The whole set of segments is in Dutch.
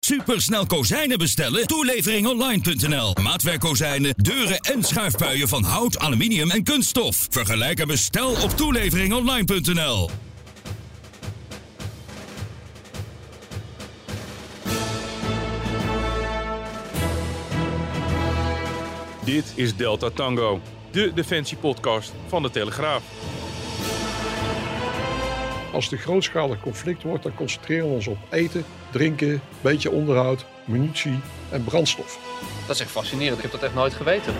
Supersnel kozijnen bestellen? Toeleveringonline.nl. Maatwerkkozijnen, deuren en schuifpuien van hout, aluminium en kunststof. Vergelijk en bestel op toeleveringonline.nl. Dit is Delta Tango, de defensiepodcast van de Telegraaf. Als het een grootschalig conflict wordt, dan concentreren we ons op eten, drinken, beetje onderhoud, munitie en brandstof. Dat is echt fascinerend. Ik heb dat echt nooit geweten.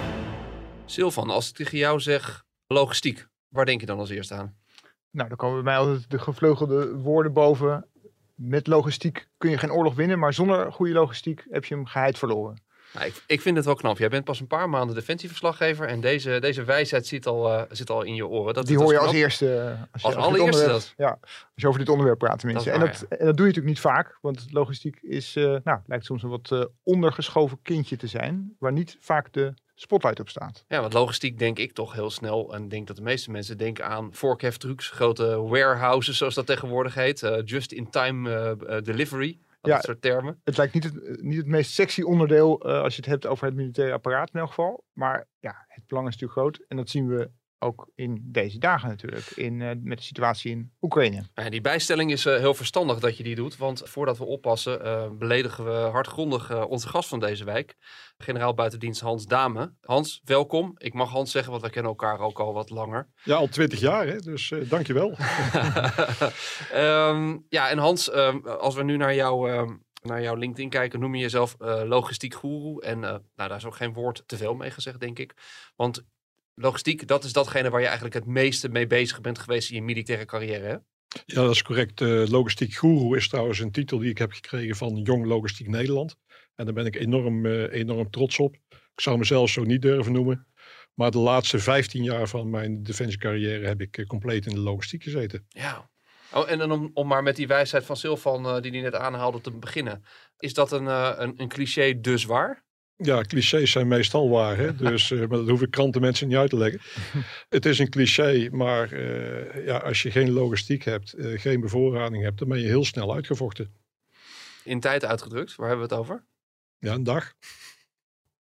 Silvan, als ik tegen jou zeg logistiek, waar denk je dan als eerste aan? Nou, dan komen bij mij altijd de gevleugelde woorden boven. Met logistiek kun je geen oorlog winnen, maar zonder goede logistiek heb je hem geheid verloren. Nou, ik, ik vind het wel knap. Jij bent pas een paar maanden defensieverslaggever en deze, deze wijsheid zit al, eh, zit al in je oren. Dat, Die dat hoor je als eerste. eh, Als, je Als over dit allereerste onderwerp- dat. Ja, als je over dit onderwerp praat tenminste. Dat en, dat, en dat doe je natuurlijk niet vaak, want logistiek is, eh, nou, lijkt soms een wat ondergeschoven kindje te zijn, waar niet vaak de spotlight op staat. Ja, want logistiek denk ik toch heel snel. En denk dat de meeste mensen denken aan voorkeftrucks, grote warehouses, zoals dat tegenwoordig heet. Just-in-time delivery, Ja. dat soort termen. Het lijkt niet het, niet het meest sexy onderdeel eh, als je het hebt over het militaire apparaat in elk geval. Maar ja, het belang is natuurlijk groot. En dat zien we ook in deze dagen natuurlijk, in, eh, met de situatie in Oekraïne. Ja, die bijstelling is eh, heel verstandig dat je die doet. Want voordat we oppassen, eh, beledigen we hardgrondig eh, onze gast van deze wijk. Generaal buitendienst Hans Dame. Hans, welkom. Ik mag Hans zeggen, want wij kennen elkaar ook al wat langer. Ja, al twintig jaar, hè? dus eh dankjewel. Ehm, ja, en Hans, ehm, als we nu naar, jou, ehm, naar jouw LinkedIn kijken, noem je jezelf eh, logistiek goeroe. En eh, nou, daar is ook geen woord te veel mee gezegd, denk ik. Want logistiek, dat is datgene waar je eigenlijk het meeste mee bezig bent geweest in je militaire carrière, hè? Ja, dat is correct. Logistiek Guru is trouwens een titel die ik heb gekregen van Jong Logistiek Nederland. En daar ben ik enorm, eh, enorm trots op. Ik zou mezelf zo niet durven noemen. Maar de laatste 15 jaar van mijn defensiecarrière heb ik eh, compleet in de logistiek gezeten. Ja. Oh, en dan om, om maar met die wijsheid van Silvan, eh, die hij net aanhaalde, te beginnen. Is dat een, een, een cliché dus waar? Ja, clichés zijn meestal waar. Hè? Dus, eh, maar dat hoef ik krantenmensen niet uit te leggen. het is een cliché, maar eh, ja, als je geen logistiek hebt, eh, geen bevoorrading hebt, dan ben je heel snel uitgevochten. In tijd uitgedrukt, waar hebben we het over? Ja, een dag.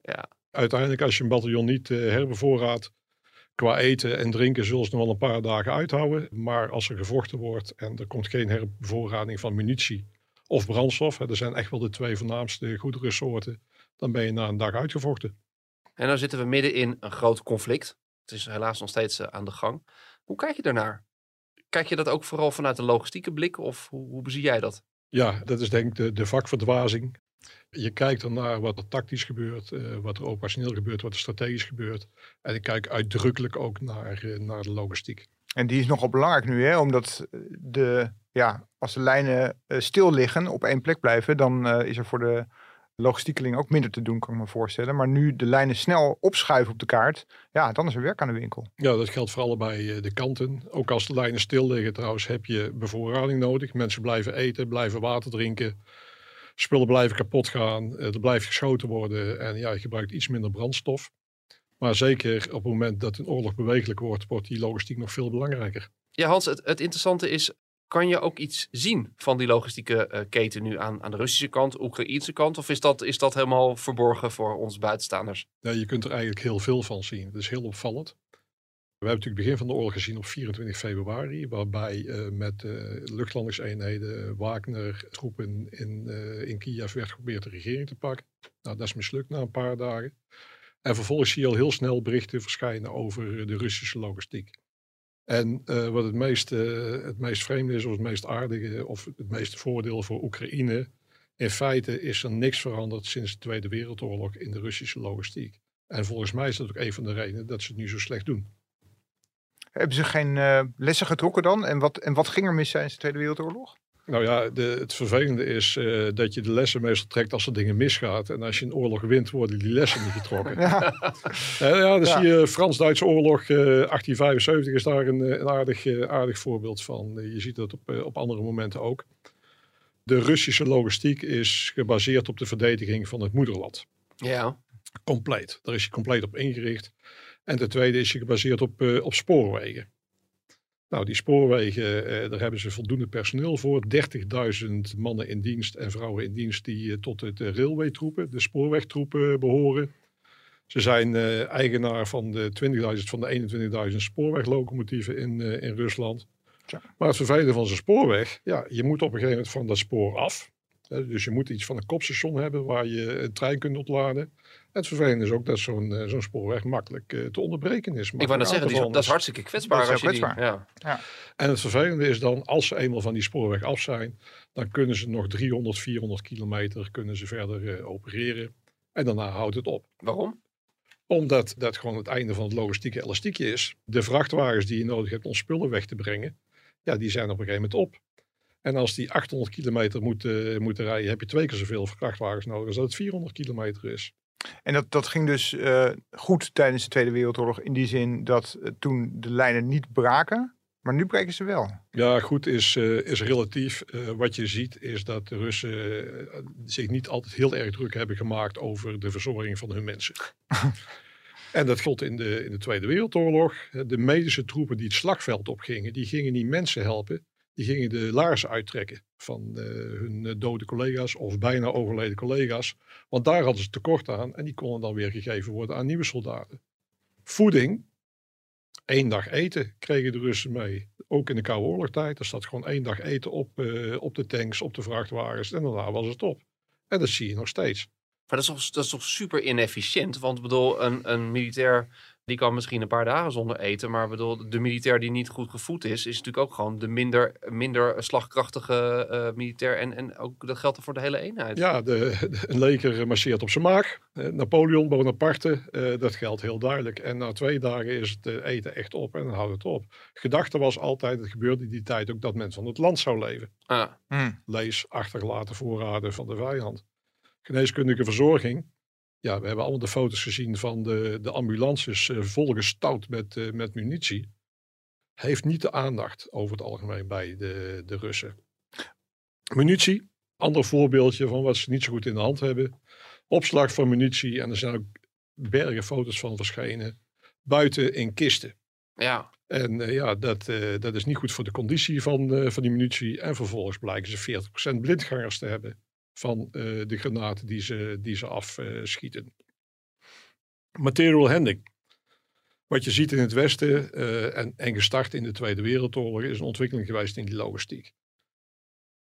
Ja. Uiteindelijk, als je een bataljon niet eh, herbevoorraadt, qua eten en drinken zullen ze nog wel een paar dagen uithouden. Maar als er gevochten wordt en er komt geen herbevoorrading van munitie of brandstof, hè, dat zijn echt wel de twee voornaamste goederensoorten, dan ben je na een dag uitgevochten. En dan zitten we midden in een groot conflict. Het is helaas nog steeds eh, aan de gang. Hoe kijk je daarnaar? Kijk je dat ook vooral vanuit een logistieke blik of hoe, hoe bezie jij dat? Ja, dat is denk ik de, de vakverdwazing. Je kijkt ernaar wat er tactisch gebeurt, eh, wat er operationeel gebeurt, wat er strategisch gebeurt. En ik kijk uitdrukkelijk ook naar, eh, naar de logistiek. En die is nogal belangrijk nu, hè? omdat de, ja, als de lijnen stil liggen, op één plek blijven, dan eh, is er voor de logistiekeling ook minder te doen, kan ik me voorstellen. Maar nu de lijnen snel opschuiven op de kaart, ja, dan is er werk aan de winkel. Ja, dat geldt voor allebei eh, de kanten. Ook als de lijnen stil liggen trouwens, heb je bevoorrading nodig. Mensen blijven eten, blijven water drinken. Spullen blijven kapot gaan. eh, Er blijft geschoten worden. En ja, je gebruikt iets minder brandstof. Maar zeker op het moment dat een oorlog bewegelijk wordt, wordt die logistiek nog veel belangrijker. Ja, Hans, het, het interessante is, kan je ook iets zien van die logistieke eh, keten nu aan, aan de Russische kant, Oekraïnse kant? Of is dat, is dat helemaal verborgen voor ons buitenstaanders? Ja, je kunt er eigenlijk heel veel van zien. Het is heel opvallend. We hebben natuurlijk begin van de oorlog gezien op 24 februari, waarbij eh, met eh, luchtlandingseenheden, Wagner, troepen in, in Kiev werd geprobeerd de regering te pakken. Nou, dat is mislukt na een paar dagen. En vervolgens zie je al heel snel berichten verschijnen over de Russische logistiek. En eh, wat het meest, eh, het meest vreemde is, of het meest aardige, of het meeste voordeel voor Oekraïne, in feite is er niks veranderd sinds de Tweede Wereldoorlog in de Russische logistiek. En volgens mij is dat ook een van de redenen dat ze het nu zo slecht doen. Hebben ze geen eh, lessen getrokken dan? En wat, en wat ging er mis tijdens de Tweede Wereldoorlog? Nou ja, de, het vervelende is eh, dat je de lessen meestal trekt als er dingen misgaat. En als je een oorlog wint, worden die lessen niet getrokken. Ja, Eh, ja, dan Ja. zie je Frans-Duitse oorlog eh, 1875 is daar een, eh, een aardig, eh, aardig voorbeeld van. Eh, je ziet dat op, eh, op andere momenten ook. De Russische logistiek is gebaseerd op de verdediging van het moederland. Ja. Compleet. Daar is je compleet op ingericht. En ten tweede is je gebaseerd op, eh, op spoorwegen. Nou, die spoorwegen, eh, daar hebben ze voldoende personeel voor. 30.000 mannen in dienst en vrouwen in dienst die eh, tot het uh, railwaytroepen, de spoorwegtroepen behoren. Ze zijn eh, eigenaar van de 20.000 van de 21.000 spoorweglocomotieven in, eh, in Rusland. Maar het vervelende van zo'n spoorweg, ja, je moet op een gegeven moment van dat spoor af. Dus je moet iets van een kopstation hebben waar je een trein kunt ontladen. Het vervelende is ook dat zo'n eh, zo'n spoorweg makkelijk eh, te onderbreken is. Ik wou net zeggen, die dat is hartstikke kwetsbaar. Dat is als je die, ja. En het vervelende is dan, als ze eenmaal van die spoorweg af zijn, dan kunnen ze nog 300, 400 kilometer kunnen ze verder eh, opereren. En daarna houdt het op. Waarom? Omdat dat gewoon het einde van het logistieke elastiekje is. De vrachtwagens die je nodig hebt om spullen weg te brengen, ja, die zijn op een gegeven moment op. En als die 800 kilometer moeten, moeten rijden, heb je twee keer zoveel vrachtwagens nodig als dat het 400 kilometer is. En dat, dat ging dus eh, goed tijdens de Tweede Wereldoorlog in die zin dat eh, toen de lijnen niet braken, maar nu breken ze wel. Ja, goed is, eh, is relatief. Wat je ziet is dat de Russen zich niet altijd heel erg druk hebben gemaakt over de verzorging van hun mensen. en dat gold in de, in de Tweede Wereldoorlog. De medische troepen die het slagveld opgingen, die gingen niet mensen helpen. Die gingen de laarzen uittrekken van eh, hun eh, dode collega's of bijna overleden collega's. Want daar hadden ze tekort aan en die konden dan weer gegeven worden aan nieuwe soldaten. Voeding, één dag eten kregen de Russen mee. Ook in de Koude Oorlogtijd. Er zat gewoon één dag eten op, eh, op de tanks, op de vrachtwagens. En daarna was het op. En dat zie je nog steeds. Maar dat is toch, dat is toch super inefficiënt? Want bedoel, een, een militair die kan misschien een paar dagen zonder eten. Maar bedoel, de militair die niet goed gevoed is, is natuurlijk ook gewoon de minder, minder slagkrachtige eh, militair. En, en ook dat geldt er voor de hele eenheid. Ja, de, de- een leger marcheert op zijn maag. Eh, Napoleon, Bonaparte, eh, dat geldt heel duidelijk. En na twee dagen is het eten echt op en dan houdt het op. Gedachte was altijd, het gebeurde in die tijd ook, dat men van het land zou leven. Ah, Hm. Lees achtergelaten voorraden van de vijand. Geneeskundige verzorging. Ja, we hebben allemaal de foto's gezien van de, de ambulances eh, volgestouwd met, eh, met munitie. Heeft niet de aandacht over het algemeen bij de, de Russen. Munitie, ander voorbeeldje van wat ze niet zo goed in de hand hebben. Opslag van munitie en er zijn ook bergen foto's van verschenen. Buiten in kisten. ja. En eh, ja, dat, dat is niet goed voor de conditie van, van die munitie. En vervolgens blijken ze 40% blindgangers te hebben van eh, de granaten die ze, die ze afschieten. Material handling. Wat je ziet in het Westen eh, en, en gestart in de Tweede Wereldoorlog is een ontwikkeling geweest in die logistiek.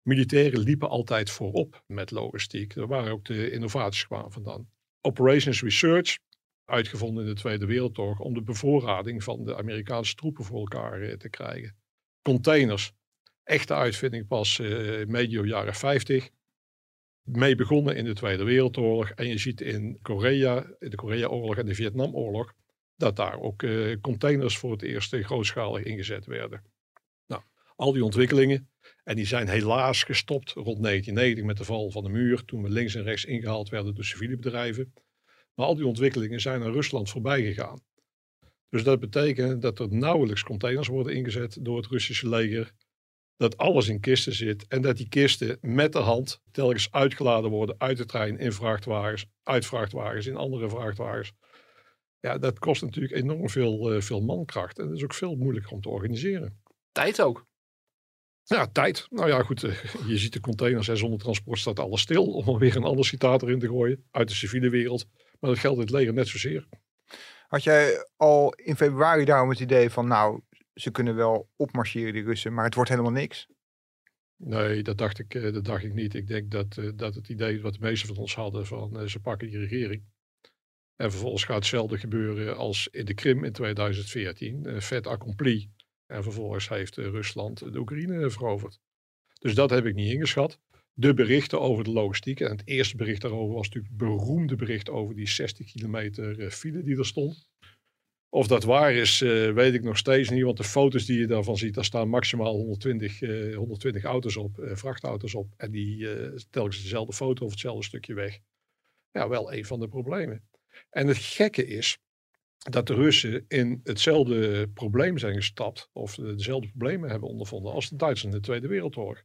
Militairen liepen altijd voorop met logistiek. Daar waren ook de innovaties kwamen vandaan. Operations Research, uitgevonden in de Tweede Wereldoorlog om de bevoorrading van de Amerikaanse troepen voor elkaar eh, te krijgen. Containers, echte uitvinding pas medio jaren 50. Mee begonnen in de Tweede Wereldoorlog. En je ziet in Korea, in de Koreaoorlog en de Vietnamoorlog, dat daar ook eh, containers voor het eerst eh, grootschalig ingezet werden. Nou, al die ontwikkelingen. En die zijn helaas gestopt rond 1990 met de val van de muur. Toen we links en rechts ingehaald werden door civiele bedrijven. Maar al die ontwikkelingen zijn aan Rusland voorbij gegaan. Dus dat betekent dat er nauwelijks containers worden ingezet door het Russische leger. Dat alles in kisten zit en dat die kisten met de hand telkens uitgeladen worden uit de trein in vrachtwagens, uit vrachtwagens, in andere vrachtwagens. Ja, dat kost natuurlijk enorm veel, eh, veel mankracht en dat is ook veel moeilijker om te organiseren. Tijd ook. Ja, tijd. Nou ja, goed. eh, Je ziet de containers en zonder transport staat alles stil. Om er weer een ander citaat erin te gooien. Uit de civiele wereld. Maar dat geldt in het leger net zozeer. Had jij al in februari daarom het idee van, nou, ze kunnen wel opmarcheren, die Russen, maar het wordt helemaal niks? Nee, dat dacht ik, eh, dat dacht ik niet. Ik denk dat, eh, dat het idee wat de meesten van ons hadden van eh, ze pakken die regering. En vervolgens gaat hetzelfde gebeuren als in de Krim in 2014. eh fait accompli. En vervolgens heeft Rusland de Oekraïne veroverd. Dus dat heb ik niet ingeschat. De berichten over de logistiek. En het eerste bericht daarover was natuurlijk het beroemde bericht over die 60 kilometer file die er stond. Of dat waar is, eh, weet ik nog steeds niet. Want de foto's die je daarvan ziet, daar staan maximaal 120, eh, 120 auto's op, eh, vrachtauto's op. En die eh, telkens dezelfde foto of hetzelfde stukje weg. Ja, wel een van de problemen. En het gekke is dat de Russen in hetzelfde probleem zijn gestapt. Of dezelfde problemen hebben ondervonden als de Duitsers in de Tweede Wereldoorlog.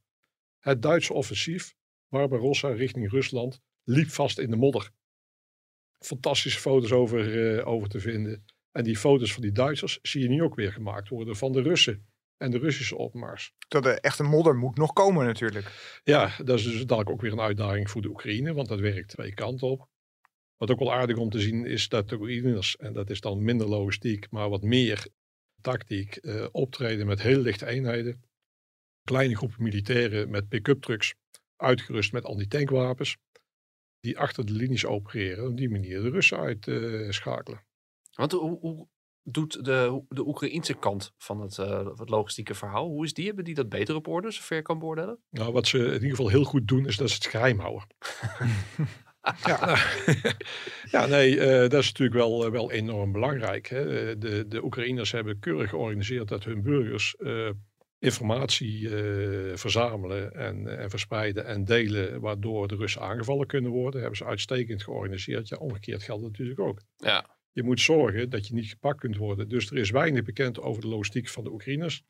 Het Duitse offensief, Barbarossa richting Rusland, liep vast in de modder. Fantastische foto's over, eh, over te vinden. En die foto's van die Duitsers zie je nu ook weer gemaakt worden van de Russen en de Russische opmars. Dat er echt een modder moet nog komen natuurlijk. Ja, dat is dus dadelijk ook weer een uitdaging voor de Oekraïne, want dat werkt twee kanten op. Wat ook wel aardig om te zien is dat de Oekraïners, en dat is dan minder logistiek, maar wat meer tactiek, eh, optreden met heel lichte eenheden. Kleine groepen militairen met pick-up trucks, uitgerust met antitankwapens, die achter de linies opereren. Op die manier de Russen uitschakelen. Want hoe, hoe doet de, de Oekraïense kant van het, eh, het logistieke verhaal, hoe is die? Hebben die dat beter op orde, zover je kan beoordelen? Nou, wat ze in ieder geval heel goed doen, is dat ze het geheim houden. ja, nou, ja, nee, eh, dat is natuurlijk wel, eh, wel enorm belangrijk. Hè. De, de Oekraïners hebben keurig georganiseerd dat hun burgers informatie verzamelen en, en verspreiden en delen, waardoor de Russen aangevallen kunnen worden. hebben ze uitstekend georganiseerd. Ja, omgekeerd geldt natuurlijk ook. Ja. Je moet zorgen dat je niet gepakt kunt worden. Dus er is weinig bekend over de logistiek van de Oekraïners.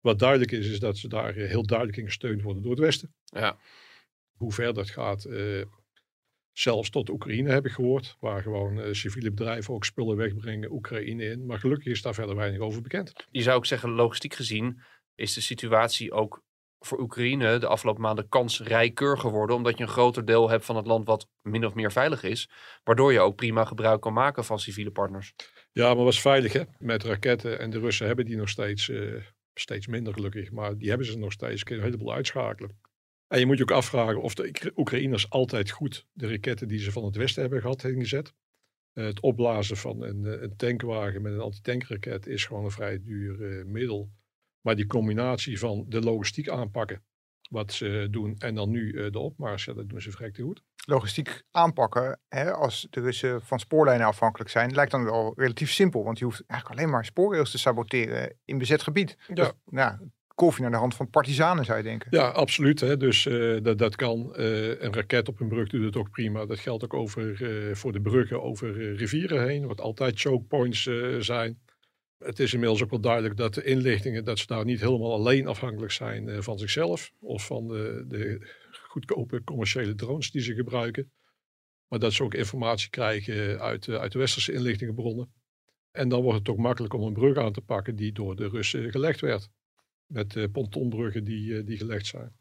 Wat duidelijk is, is dat ze daar eh, heel duidelijk in gesteund worden door het Westen. Ja. Hoe ver dat gaat, eh, zelfs tot Oekraïne heb ik gehoord. Waar gewoon eh, civiele bedrijven ook spullen wegbrengen Oekraïne in. Maar gelukkig is daar verder weinig over bekend. Je zou ook zeggen, logistiek gezien is de situatie ook voor Oekraïne de afgelopen maanden kansrijker geworden. Omdat je een groter deel hebt van het land wat min of meer veilig is. Waardoor je ook prima gebruik kan maken van civiele partners. Ja, maar was veilig hè, met raketten. En de Russen hebben die nog steeds, eh, steeds minder gelukkig. Maar die hebben ze nog steeds. Kun je een heleboel uitschakelen. En je moet je ook afvragen of de Oekra- Oekraïners altijd goed de raketten die ze van het Westen hebben gehad ingezet. Eh, het opblazen van een, eh, een tankwagen met een antitankraket is gewoon een vrij duur middel. Maar die combinatie van de logistiek aanpakken, wat ze doen, en dan nu eh, de opmars, ja, dat doen ze vrij goed. Logistiek aanpakken, hè, als de Russen van spoorlijnen afhankelijk zijn, lijkt dan wel relatief simpel. Want je hoeft eigenlijk alleen maar spoorrails te saboteren in bezet gebied. Ja. Dat, nou, kolfje naar de hand van partizanen zou je denken. Ja, absoluut. Hè. Dus eh, dat, dat kan. Eh, een raket op een brug doet het ook prima. Dat geldt ook over, voor de bruggen over rivieren heen, wat altijd choke points eh, zijn. Het is inmiddels ook wel duidelijk dat de inlichtingen, dat ze daar niet helemaal alleen afhankelijk zijn eh, van zichzelf of van de, de goedkope commerciële drones die ze gebruiken. Maar dat ze ook informatie krijgen uit, uit de westerse inlichtingenbronnen. En dan wordt het ook makkelijk om een brug aan te pakken die door de Russen gelegd werd. Met eh, pontonbruggen die, eh, die gelegd zijn.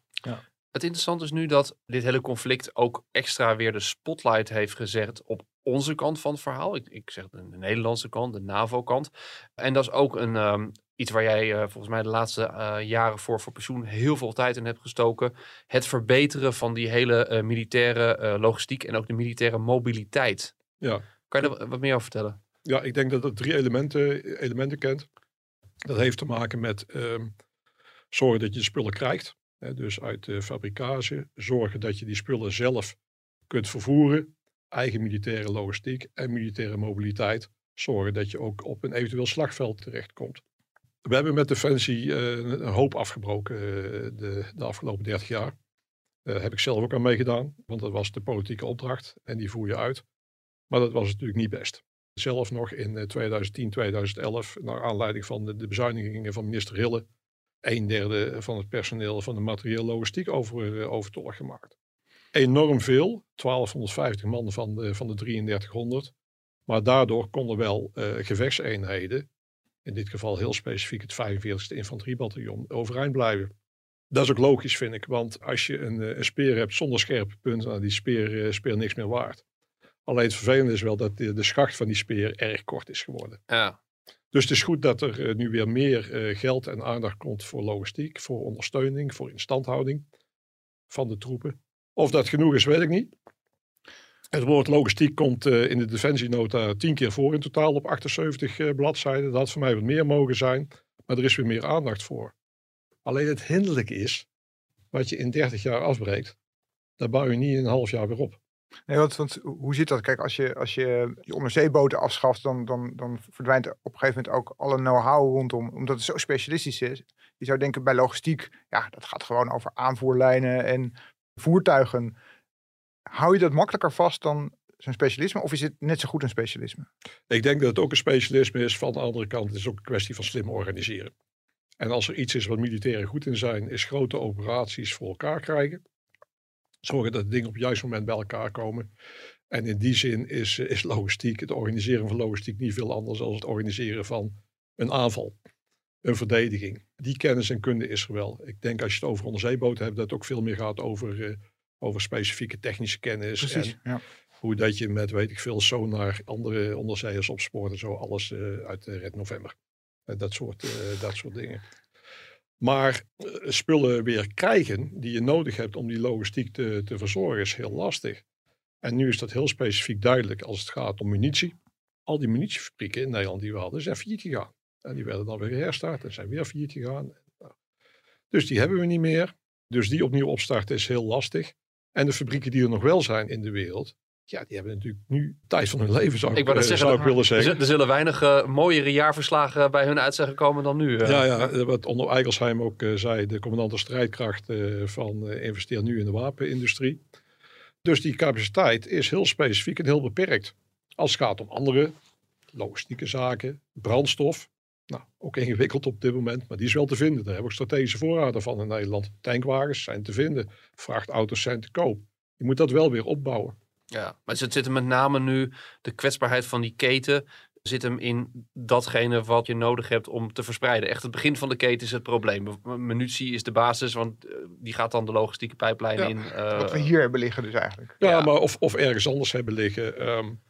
Het interessante is nu dat dit hele conflict ook extra weer de spotlight heeft gezet op onze kant van het verhaal. Ik, ik zeg de, de Nederlandse kant, de NAVO-kant. En dat is ook een, ehm, iets waar jij eh, volgens mij de laatste eh, jaren voor, voor pensioen heel veel tijd in hebt gestoken. Het verbeteren van die hele eh, militaire logistiek en ook de militaire mobiliteit. Ja. Kan je daar wat meer over vertellen? Ja, ik denk dat het drie elementen, elementen kent. Dat heeft te maken met ehm, zorgen dat je de spullen krijgt. Hè, dus uit de fabrikage. Zorgen dat je die spullen zelf kunt vervoeren. Eigen militaire logistiek en militaire mobiliteit. Zorgen dat je ook op een eventueel slagveld terechtkomt. We hebben met Defensie eh, een hoop afgebroken eh, de, de afgelopen 30 jaar. Daar heb ik zelf ook aan meegedaan, want dat was de politieke opdracht en die voer je uit. Maar dat was natuurlijk niet best zelf nog in eh, 2010, 2011, naar aanleiding van de, de bezuinigingen van minister Hille, een derde van het personeel van de materieel logistiek over, eh, overtollig gemaakt. Enorm veel, 1250 man van de, van de 3300. Maar daardoor konden wel eh, gevechtseenheden, in dit geval heel specifiek het 45e Infanteriebataljon, overeind blijven. Dat is ook logisch, vind ik, want als je een, eh, een speer hebt zonder scherpe punten, dan is die speer, eh, speer niks meer waard. Alleen het vervelende is wel dat de, de schacht van die speer erg kort is geworden. Ja, Dus het is goed dat er nu weer meer geld en aandacht komt voor logistiek, voor ondersteuning, voor instandhouding van de troepen. Of dat genoeg is, weet ik niet. Het woord logistiek komt eh, in de defensienota tien keer voor in totaal op 78 eh, bladzijden. Dat had voor mij wat meer mogen zijn, maar er is weer meer aandacht voor. Alleen het hinderlijke is, wat je in 30 jaar afbreekt, daar bouw je niet in een half jaar weer op. Nee, want, want hoe zit dat? Kijk, als je, als je je onderzeeboten afschaft, dan, dan, dan verdwijnt op een gegeven moment ook alle know-how rondom, omdat het zo specialistisch is. Je zou denken bij logistiek, ja, dat gaat gewoon over aanvoerlijnen en voertuigen. Hou je dat makkelijker vast dan zo'n specialisme, of is het net zo goed een specialisme? Ik denk dat het ook een specialisme is. Van de andere kant het is ook een kwestie van slim organiseren. En als er iets is wat militairen goed in zijn, is grote operaties voor elkaar krijgen. Zorgen dat de dingen op het juiste moment bij elkaar komen. En in die zin is, is logistiek, het organiseren van logistiek niet veel anders dan het organiseren van een aanval. Een verdediging. Die kennis en kunde is er wel. Ik denk als je het over onderzeeboten hebt, dat het ook veel meer gaat over, uh, over specifieke technische kennis. Precies, en ja. hoe dat je met, weet ik veel, sonar andere onderzeeërs opspoort en zo. Alles uh, uit uh, Red November. dat, soort, dat soort dingen. Maar spullen weer krijgen die je nodig hebt om die logistiek te, te verzorgen is heel lastig. En nu is dat heel specifiek duidelijk als het gaat om munitie. Al die munitiefabrieken in Nederland die we hadden, zijn failliet gegaan. En die werden dan weer herstart en zijn weer failliet gegaan. Dus die hebben we niet meer. Dus die opnieuw opstarten is heel lastig. En de fabrieken die er nog wel zijn in de wereld, ja, die hebben natuurlijk nu tijd van hun leven, zou ik, ik, zeggen, zou willen zeggen. Er zullen weinig uh, mooiere jaarverslagen bij hun uit zijn gekomen dan nu. Uh. Ja, ja, wat onder Eigelsheim ook uh, zei, de commandant de strijdkracht van investeer nu in de wapenindustrie. Dus die capaciteit is heel specifiek en heel beperkt. Als het gaat om andere logistieke zaken, brandstof. Nou, ook ingewikkeld op dit moment, maar die is wel te vinden. Daar hebben we strategische voorraden van in Nederland. Tankwagens zijn te vinden, vrachtauto's zijn te koop. Je moet dat wel weer opbouwen. Ja, maar het zit hem met name nu, de kwetsbaarheid van die keten, zit hem in datgene wat je nodig hebt om te verspreiden. Echt het begin van de keten is het probleem. Munitie is de basis, want die gaat dan de logistieke pijplijn ja, in. Uh, wat we hier hebben liggen dus eigenlijk. Ja, ja. maar of, of ergens anders hebben liggen. Um,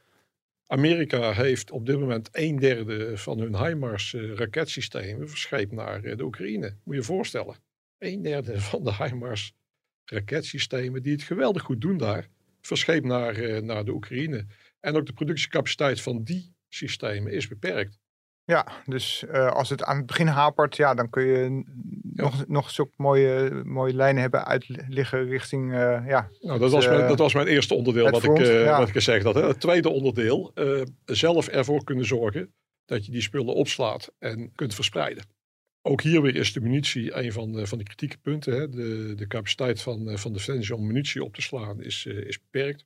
Amerika heeft op dit moment een derde van hun HIMARS uh, raketsystemen verscheept naar uh, de Oekraïne. Moet je je voorstellen. Een derde van de HIMARS raketsystemen die het geweldig goed doen daar verscheept naar, uh, naar de Oekraïne. En ook de productiecapaciteit van die systemen is beperkt. Ja, dus uh, als het aan het begin hapert, ja, dan kun je ja. nog, nog zulke mooie, mooie lijnen hebben uitliggen richting, uh, ja. Nou, dat, was mijn, dat was mijn eerste onderdeel wat, front, ik, ja. wat ik gezegd had. Hè. Het tweede onderdeel, zelf ervoor kunnen zorgen dat je die spullen opslaat en kunt verspreiden. Ook hier weer is de munitie een van de, van de kritieke punten. Hè. De, de capaciteit van, van Defensie om munitie op te slaan is, is beperkt.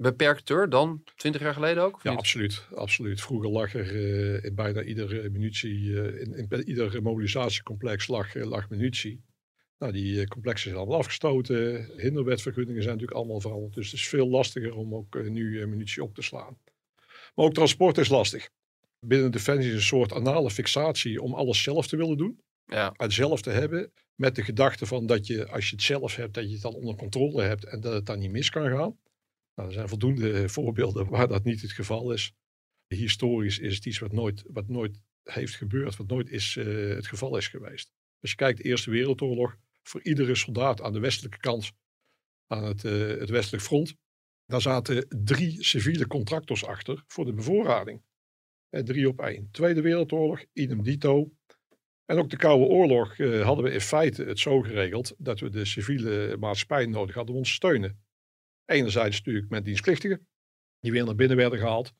Beperkter dan 20 jaar geleden ook? Ja, absoluut, absoluut. Vroeger lag er uh, in bijna iedere munitie, uh, in, in ieder mobilisatiecomplex lag, lag munitie. Nou, die complexen zijn allemaal afgestoten. Hinderwetvergunningen zijn natuurlijk allemaal veranderd. Dus het is veel lastiger om ook nu munitie op te slaan. Maar ook transport is lastig binnen Defensie is een soort anale fixatie om alles zelf te willen doen. Ja. Het zelf te hebben. Met de gedachte van dat je, als je het zelf hebt, dat je het dan onder controle hebt en dat het dan niet mis kan gaan. Nou, er zijn voldoende voorbeelden waar dat niet het geval is. Historisch is het iets wat nooit, wat nooit heeft gebeurd, wat nooit is, uh, het geval is geweest. Als je kijkt, de Eerste Wereldoorlog, voor iedere soldaat aan de westelijke kant, aan het, uh, het westelijk front, daar zaten drie civiele contractors achter voor de bevoorrading. Eh, drie op één. Tweede Wereldoorlog, idem dito. En ook de Koude Oorlog hadden we in feite het zo geregeld dat we de civiele maatschappij nodig hadden om ons te steunen. Enerzijds natuurlijk met dienstplichtigen, die weer naar binnen werden gehaald.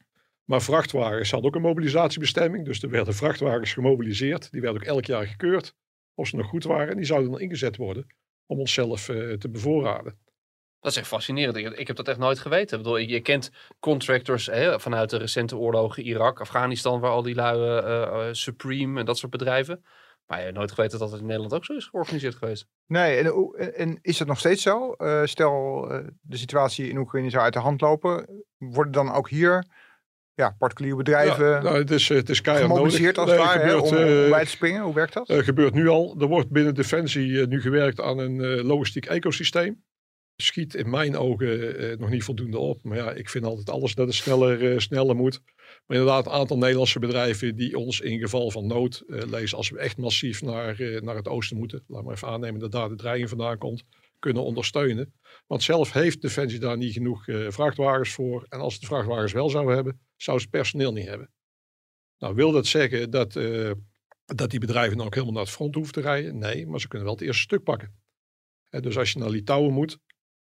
Maar vrachtwagens hadden ook een mobilisatiebestemming. Dus er werden vrachtwagens gemobiliseerd. Die werden ook elk jaar gekeurd of ze nog goed waren. En die zouden dan ingezet worden om onszelf uh, te bevoorraden. Dat is echt fascinerend. Ik, heb dat echt nooit geweten. Ik bedoel, je kent contractors hè, vanuit de recente oorlogen Irak, Afghanistan, waar al die lui uh, Supreme en dat soort bedrijven. Maar je hebt nooit geweten dat het in Nederland ook zo is georganiseerd geweest. Nee, en, en is dat nog steeds zo? Uh, stel, uh, de situatie in Oekraïne zou uit de hand lopen. Worden dan ook hier ja, particuliere bedrijven ja, nou, het is, het is keihard gemobiliseerd nodig. als het nee, ware, gebeurt, om, om bij te springen? Hoe werkt dat? Uh, gebeurt nu al. Er wordt binnen Defensie nu gewerkt aan een logistiek ecosysteem schiet in mijn ogen uh, nog niet voldoende op. Maar ja, ik vind altijd alles dat het sneller, uh, sneller moet. Maar inderdaad, een aantal Nederlandse bedrijven die ons in geval van nood, uh, lezen als we echt massief naar, naar het oosten moeten, laat maar even aannemen dat daar de dreiging vandaan komt, kunnen ondersteunen. Want zelf heeft Defensie daar niet genoeg vrachtwagens voor. En als ze de vrachtwagens wel zouden hebben, zou ze personeel niet hebben. Nou, wil dat zeggen dat, dat die bedrijven dan ook helemaal naar het front hoeven te rijden? Nee, maar ze kunnen wel het eerste stuk pakken. dus als je naar Litouwen moet,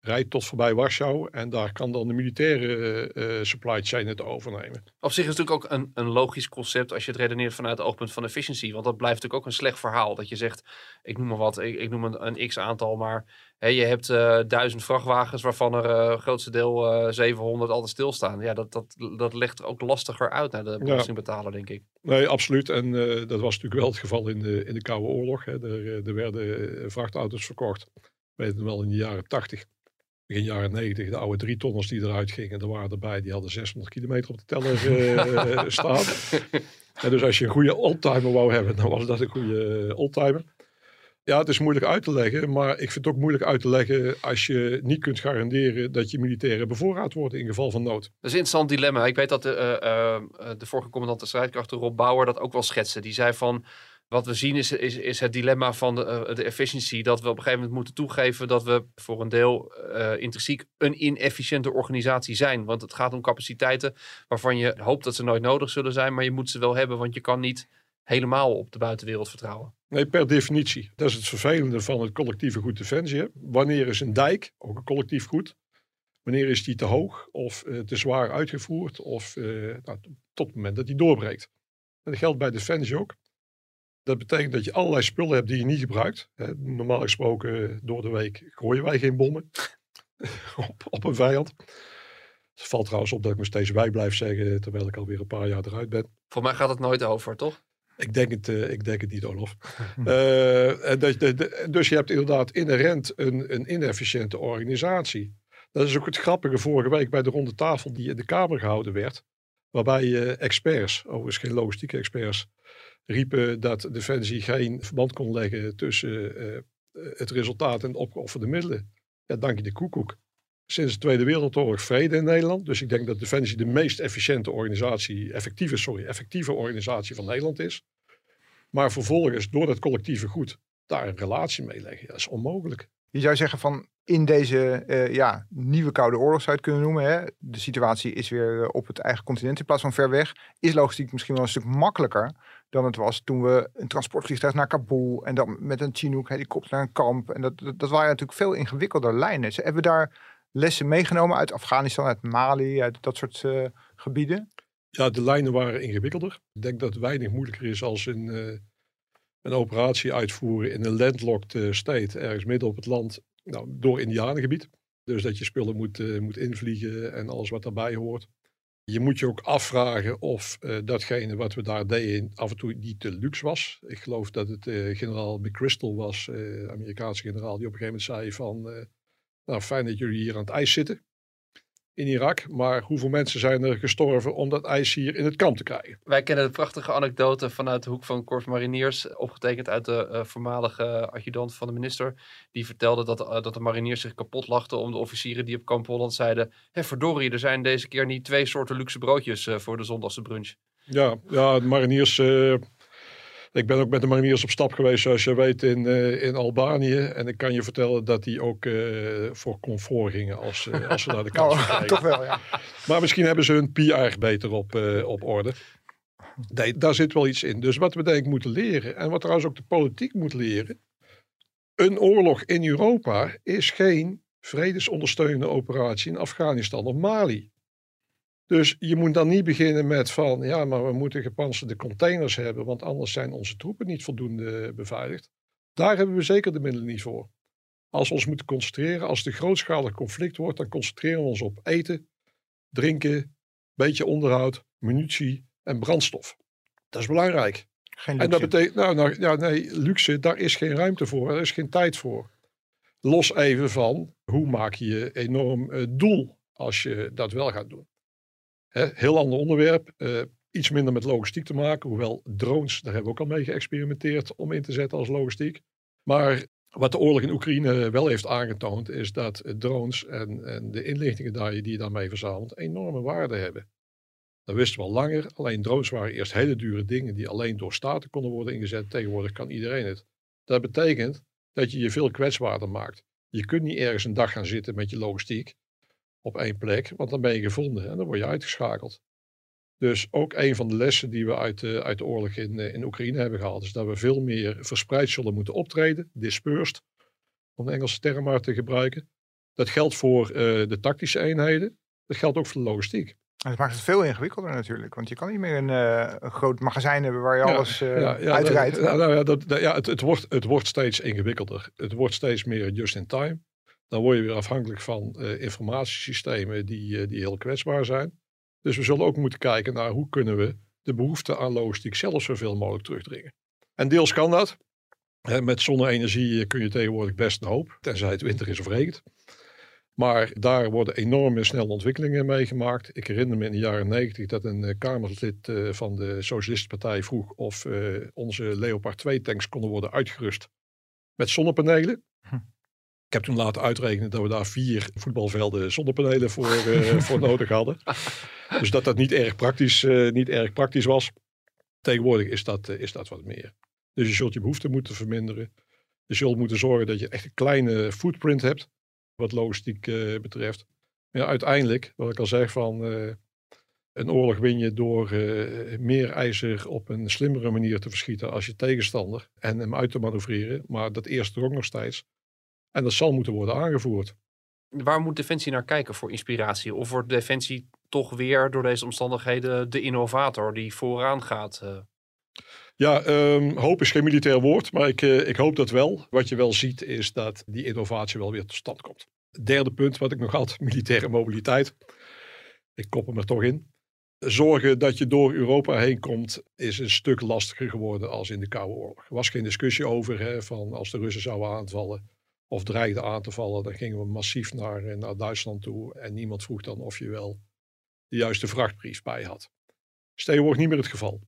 rijdt tot voorbij Warschau en daar kan dan de militaire eh, supply chain het overnemen. Op zich is het natuurlijk ook een, een logisch concept als je het redeneert vanuit het oogpunt van efficiency. Want dat blijft natuurlijk ook een slecht verhaal. Dat je zegt, ik noem maar wat, ik, ik noem een, een x aantal, maar hè, je hebt eh, duizend vrachtwagens waarvan er uh, grootste deel 700 altijd stilstaan. Ja, dat, dat, dat legt er ook lastiger uit naar de belastingbetaler, denk ik. Nee, absoluut. En dat was natuurlijk wel het geval in de, in de Koude Oorlog. Hè. Er, er werden vrachtauto's verkocht. Ik weet het wel in de jaren 80 begin jaren 90, de oude drie tonners die eruit gingen, er waren erbij, die hadden 600 kilometer op de teller uh, staan. En dus als je een goede oldtimer wou hebben, dan was dat een goede oldtimer. Ja, het is moeilijk uit te leggen, maar ik vind het ook moeilijk uit te leggen als je niet kunt garanderen dat je militairen bevoorraad worden in geval van nood. Dat is een interessant dilemma. Ik weet dat de, uh, de vorige commandant de strijdkrachten, Rob Bauer, dat ook wel schetste. Die zei van, wat we zien is, is, is het dilemma van de, uh, de efficiëntie. Dat we op een gegeven moment moeten toegeven dat we voor een deel uh, intrinsiek een inefficiënte organisatie zijn. Want het gaat om capaciteiten waarvan je hoopt dat ze nooit nodig zullen zijn. Maar je moet ze wel hebben, want je kan niet helemaal op de buitenwereld vertrouwen. Nee, per definitie. Dat is het vervelende van het collectieve goed defensie. Wanneer is een dijk, ook een collectief goed, wanneer is die te hoog of uh, te zwaar uitgevoerd of nou, tot het moment dat die doorbreekt. En dat geldt bij defensie ook. Dat betekent dat je allerlei spullen hebt die je niet gebruikt. Normaal gesproken door de week gooien wij geen bommen op, op een vijand. Het valt trouwens op dat ik me steeds bij blijf zeggen, terwijl ik alweer een paar jaar eruit ben. Voor mij gaat het nooit over, toch? Ik denk het, uh, ik denk het niet, Olof. uh, dat, de, dus je hebt inderdaad inherent een, een inefficiënte organisatie. Dat is ook het grappige vorige week bij de ronde tafel die in de Kamer gehouden werd. Waarbij uh, experts, overigens geen logistieke experts, riepen dat Defensie geen verband kon leggen tussen uh, het resultaat en de opgeofferde middelen. Ja, dank je de koekoek. Sinds de Tweede Wereldoorlog vrede in Nederland. Dus ik denk dat Defensie de meest efficiënte organisatie, effectieve, sorry, effectieve organisatie van Nederland is. Maar vervolgens, door dat collectieve goed, daar een relatie mee leggen, dat is onmogelijk. Je zou zeggen van in deze uh, ja, nieuwe Koude Oorlog zou het kunnen noemen. Hè? De situatie is weer op het eigen continent in plaats van ver weg. Is logistiek misschien wel een stuk makkelijker dan het was toen we een transportvliegtuig naar Kabul en dan met een Chinook helikopter naar een kamp. En dat, dat, waren natuurlijk veel ingewikkelder lijnen. Ze hebben daar lessen meegenomen uit Afghanistan, uit Mali, uit dat soort uh, gebieden? Ja, de lijnen waren ingewikkelder. Ik denk dat het weinig moeilijker is als een, uh, een operatie uitvoeren in een landlocked uh, state, ergens midden op het land, nou, door Indianengebied. Dus dat je spullen moet, moet invliegen en alles wat daarbij hoort. Je moet je ook afvragen of uh, datgene wat we daar deden af en toe niet te luxe was. Ik geloof dat het uh, generaal McChrystal was, uh, Amerikaanse generaal, die op een gegeven moment zei van... nou, fijn dat jullie hier aan het ijs zitten in Irak. Maar hoeveel mensen zijn er gestorven om dat ijs hier in het kamp te krijgen? Wij kennen de prachtige anekdote vanuit de hoek van Korps Mariniers. Opgetekend uit de uh, voormalige adjudant van de minister. Die vertelde dat, uh, dat de mariniers zich kapot lachten om de officieren die op kamp Holland zeiden... Hé verdorie, er zijn deze keer niet twee soorten luxe broodjes uh, voor de zondagse brunch. Ja, ja de mariniers ik ben ook met de mariniers op stap geweest, zoals je weet, in, uh, in Albanië. En ik kan je vertellen dat die ook uh, voor comfort gingen als, uh, als ze naar de kant oh, Toch wel, ja. Maar misschien hebben ze hun PR beter op, op orde. Nee, daar zit wel iets in. Dus wat we denk ik moeten leren, en wat trouwens ook de politiek moet leren. Een oorlog in Europa is geen vredesondersteunende operatie in Afghanistan of Mali. Dus je moet dan niet beginnen met van, ja, maar we moeten gepantserde containers hebben, want anders zijn onze troepen niet voldoende beveiligd. Daar hebben we zeker de middelen niet voor. Als we ons moeten concentreren, als het een grootschalig conflict wordt, dan concentreren we ons op eten, drinken, beetje onderhoud, munitie en brandstof. Dat is belangrijk. Geen luxe. En dat betekent, nou, nou ja, nee, luxe, daar is geen ruimte voor, daar is geen tijd voor. Los even van, hoe maak je je enorm uh, doel als je dat wel gaat doen. Heel ander onderwerp. Uh, iets minder met logistiek te maken. Hoewel drones, daar hebben we ook al mee geëxperimenteerd om in te zetten als logistiek. Maar wat de oorlog in Oekraïne wel heeft aangetoond, is dat drones en, en de inlichtingen die, die je daarmee verzamelt, enorme waarde hebben. Dat wisten we al langer. Alleen drones waren eerst hele dure dingen die alleen door staten konden worden ingezet. Tegenwoordig kan iedereen het. Dat betekent dat je je veel kwetsbaarder maakt. Je kunt niet ergens een dag gaan zitten met je logistiek op één plek, want dan ben je gevonden en dan word je uitgeschakeld. Dus ook een van de lessen die we uit de, uit de oorlog in, eh, in Oekraïne hebben gehaald, is dat we veel meer verspreid zullen moeten optreden, dispersed, om de Engelse term maar te gebruiken. Dat geldt voor eh, de tactische eenheden. Dat geldt ook voor de logistiek. En dat maakt het veel ingewikkelder natuurlijk. Want je kan niet meer een, eh, een groot magazijn hebben waar je alles eh, ja, ja, uitrijdt. nou dat- ja, het, het, wordt, het wordt steeds ingewikkelder. Het wordt steeds meer just in time. Dan word je weer afhankelijk van eh, informatiesystemen die, eh, die heel kwetsbaar zijn. Dus we zullen ook moeten kijken naar hoe kunnen we de behoefte aan logistiek zelf zoveel mogelijk terugdringen. En deels kan dat. Met zonne-energie kun je tegenwoordig best een hoop, tenzij het winter is of regent. Maar daar worden enorme snelle ontwikkelingen meegemaakt. Ik herinner me in de jaren negentig dat een eh, Kamerlid eh, van de Socialistische Partij vroeg of eh, onze Leopard 2 tanks konden worden uitgerust met zonnepanelen. Hm. Ik heb toen laten uitrekenen dat we daar vier voetbalvelden zonnepanelen voor, eh, voor nodig hadden. Dus dat dat niet erg praktisch, eh, niet erg praktisch was. Tegenwoordig is dat, eh, is dat wat meer. Dus je zult je behoefte moeten verminderen. Je zult moeten zorgen dat je echt een kleine footprint hebt, wat logistiek betreft. Maar ja, uiteindelijk, wat ik al zeg, van een oorlog win je door meer ijzer op een slimmere manier te verschieten als je tegenstander en hem uit te manoeuvreren. Maar dat eerste er ook nog steeds. En dat zal moeten worden aangevoerd. Waar moet Defensie naar kijken voor inspiratie? Of wordt Defensie toch weer door deze omstandigheden de innovator die vooraan gaat? eh? Ja, ehm, hoop is geen militair woord, maar ik, eh, ik hoop dat wel. Wat je wel ziet is dat die innovatie wel weer tot stand komt. Derde punt, wat ik nog had, militaire mobiliteit. Ik kop hem er toch in. Zorgen dat je door Europa heen komt is een stuk lastiger geworden als in de Koude Oorlog. Er was geen discussie over hè, van als de Russen zouden aanvallen of dreigden aan te vallen, dan gingen we massief naar, eh, naar Duitsland toe en niemand vroeg dan of je wel de juiste vrachtbrief bij had. Is tegenwoordig niet meer het geval.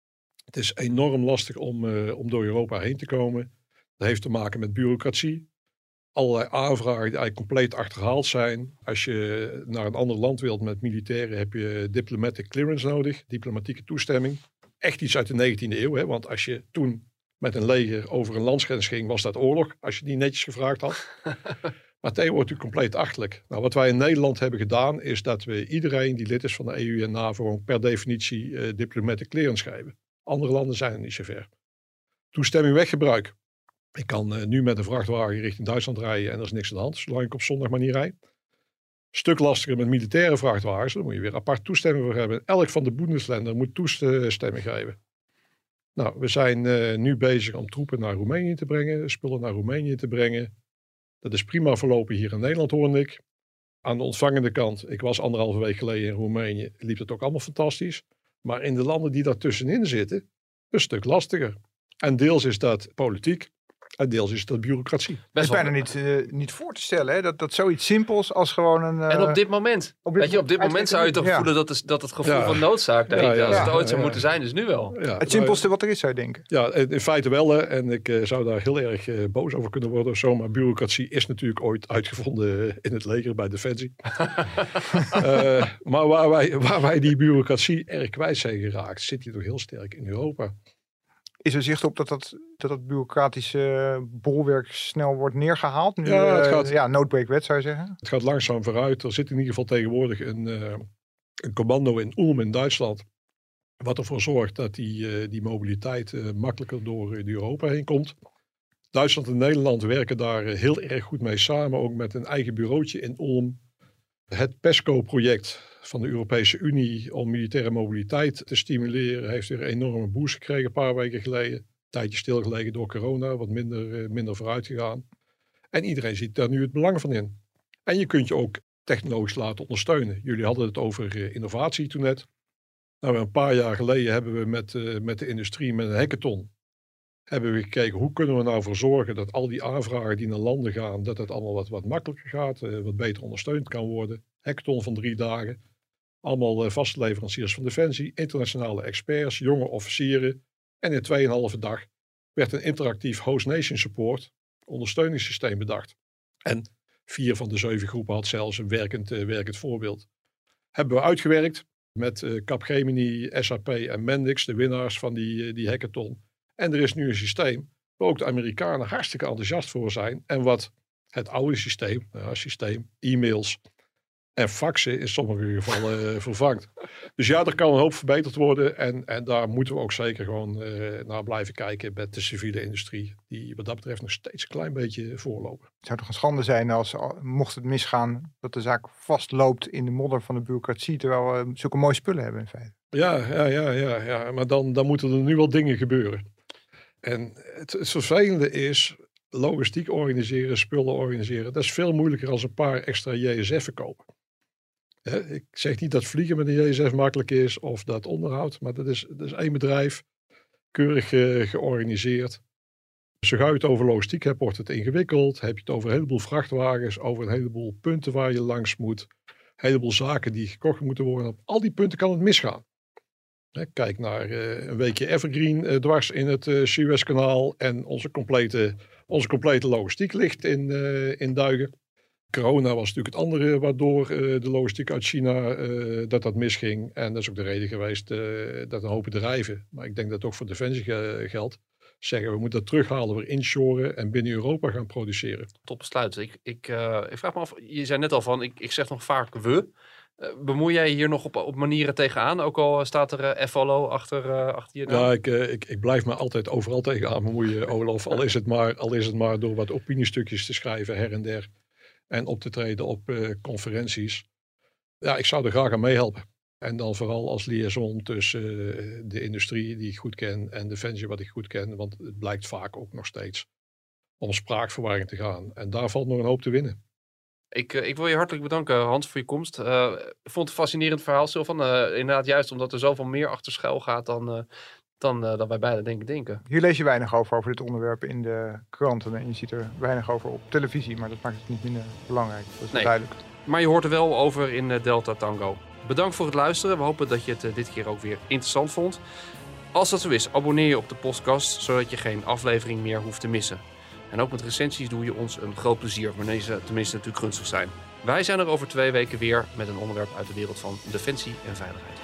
Het is enorm lastig om, eh, om door Europa heen te komen. Dat heeft te maken met bureaucratie. Allerlei aanvragen die eigenlijk compleet achterhaald zijn. Als je naar een ander land wilt met militairen heb je diplomatic clearance nodig. Diplomatieke toestemming. Echt iets uit de 19e eeuw. Hè? Want als je toen met een leger over een landsgrens ging was dat oorlog. Als je die netjes gevraagd had. maar tegenwoordig natuurlijk compleet achterlijk. Nou, wat wij in Nederland hebben gedaan is dat we iedereen die lid is van de EU en NAVO per definitie eh, diplomatic clearance geven. Andere landen zijn er niet zover. Toestemming weggebruik. Ik kan eh, nu met een vrachtwagen richting Duitsland rijden en er is niks aan de hand, zolang ik op zondag maar niet rijd. Stuk lastiger met militaire vrachtwagens, daar moet je weer apart toestemming voor hebben. Elk van de Bundesländer moet toestemming geven. Nou, we zijn eh, nu bezig om troepen naar Roemenië te brengen, spullen naar Roemenië te brengen. Dat is prima verlopen hier in Nederland, hoorde ik. Aan de ontvangende kant, ik was anderhalve week geleden in Roemenië, liep het ook allemaal fantastisch. Maar in de landen die daartussenin zitten, een stuk lastiger. En deels is dat politiek en deels is dat bureaucratie. Is Best wel. bijna niet, eh, niet voor te stellen hè? Dat, dat zoiets simpels als gewoon een... En eh, op dit moment. op dit Weet je, op dit moment zou je toch ja. voelen dat, is, dat het gevoel Ja. van noodzaak, daar, Ja, ja, als het ooit zou ja. moeten zijn, is nu wel. Ja, het simpelste wat er is, zou je denken. Ja, in feite wel. Hè. En ik eh, zou daar heel erg eh, boos over kunnen worden of zo. Maar bureaucratie is natuurlijk ooit uitgevonden eh, in het leger bij Defensie. Eh, maar waar wij, waar wij die bureaucratie erg kwijt zijn geraakt, zit die toch heel sterk in Europa. Is er zicht op dat dat, dat, dat bureaucratische bolwerk snel wordt neergehaald? Nu, Ja, het eh, gaat- ja, noodbreekwet zou je zeggen. Het gaat langzaam vooruit. Er zit in ieder geval tegenwoordig een, eh, een commando in Ulm in Duitsland. Wat ervoor zorgt dat die, eh, die mobiliteit eh, makkelijker door eh, Europa heen komt. Duitsland en Nederland werken daar eh, heel erg goed mee samen. Ook met een eigen bureautje in Ulm. Het PESCO-project van de Europese Unie om militaire mobiliteit te stimuleren. Heeft weer een enorme boost gekregen een paar weken geleden. Tijdje stilgelegen door corona, wat minder, eh, minder vooruit gegaan. En iedereen ziet daar nu het belang van in. En je kunt je ook technologisch laten ondersteunen. Jullie hadden het over eh, innovatie toen net. Nou, een paar jaar geleden hebben we met, eh, met de industrie, met een hackathon, hebben we gekeken hoe kunnen we nou voor zorgen dat al die aanvragen die naar landen gaan, dat het allemaal wat, wat makkelijker gaat, wat beter ondersteund kan worden. Hackathon van drie dagen. Allemaal eh, vaste leveranciers van Defensie, internationale experts, jonge officieren. En in 2,5 dag werd een interactief host nation support ondersteuningssysteem bedacht. En vier van de zeven groepen had zelfs een werkend, eh, werkend voorbeeld. Hebben we uitgewerkt met eh, Capgemini, SAP en Mendix, de winnaars van die, die hackathon. En er is nu een systeem waar ook de Amerikanen hartstikke enthousiast voor zijn. En wat het oude systeem, nou systeem, e-mails, en faxen in sommige gevallen eh, vervangt. Dus ja, er kan een hoop verbeterd worden. En, en daar moeten we ook zeker gewoon eh, naar blijven kijken met de civiele industrie. Die wat dat betreft nog steeds een klein beetje voorlopen. Het zou toch een schande zijn als, al- mocht het misgaan, dat de zaak vastloopt in de modder van de bureaucratie, terwijl we zulke mooie spullen hebben in feite. Ja, ja, ja, ja, ja. maar dan, dan moeten er nu wel dingen gebeuren. En het, het vervelende is, logistiek organiseren, spullen organiseren, dat is veel moeilijker als een paar extra JSF'en kopen. Ik zeg niet dat vliegen met een JSF makkelijk is of dat onderhoud, maar dat is, dat is één bedrijf, keurig eh, georganiseerd. Zodra je het over logistiek hebt, wordt het ingewikkeld. Heb je het over een heleboel vrachtwagens, over een heleboel punten waar je langs moet, een heleboel zaken die gekocht moeten worden. Op al die punten kan het misgaan. Kijk naar eh, een weekje Evergreen eh, dwars in het Suezkanaal en onze complete, onze complete logistiek ligt in, in duigen. Corona was natuurlijk het andere waardoor eh, de logistiek uit China eh, dat dat misging. En dat is ook de reden geweest eh, dat een hoop bedrijven, maar ik denk dat ook voor Defensie ge- geldt, zeggen we moeten dat terughalen, weer inshoren en binnen Europa gaan produceren. Tot besluit. Ik, ik, ik vraag me af, je zei net al van, ik, ik zeg nog vaak we. Bemoei jij hier nog op, op manieren tegenaan? Ook al staat er eh FLO achter, achter je naam? Ja, ik, ik, ik blijf me altijd overal tegenaan bemoeien, Olaf. Al is, het maar, al is het maar door wat opiniestukjes te schrijven her en der. En op te treden op eh, conferenties. Ja, ik zou er graag aan meehelpen. En dan vooral als liaison tussen eh, de industrie die ik goed ken en Defensie wat ik goed ken. Want het blijkt vaak ook nog steeds om spraakverwarring te gaan. En daar valt nog een hoop te winnen. Ik, eh, ik wil je hartelijk bedanken, Hans, voor je komst. Ik vond het een fascinerend verhaal. Eh inderdaad, juist omdat er zoveel meer achter schuil gaat dan, dan, dan wij beiden denken denken. Hier lees je weinig over, over dit onderwerp in de kranten en je ziet er weinig over op televisie, maar dat maakt het niet minder belangrijk. Dat is Nee. duidelijk. Maar je hoort er wel over in eh, Delta Tango. Bedankt voor het luisteren. We hopen dat je het eh, dit keer ook weer interessant vond. Als dat zo is, abonneer je op de podcast, zodat je geen aflevering meer hoeft te missen. En ook met recensies doe je ons een groot plezier, wanneer ze tenminste natuurlijk gunstig zijn. Wij zijn er over twee weken weer met een onderwerp uit de wereld van defensie en veiligheid.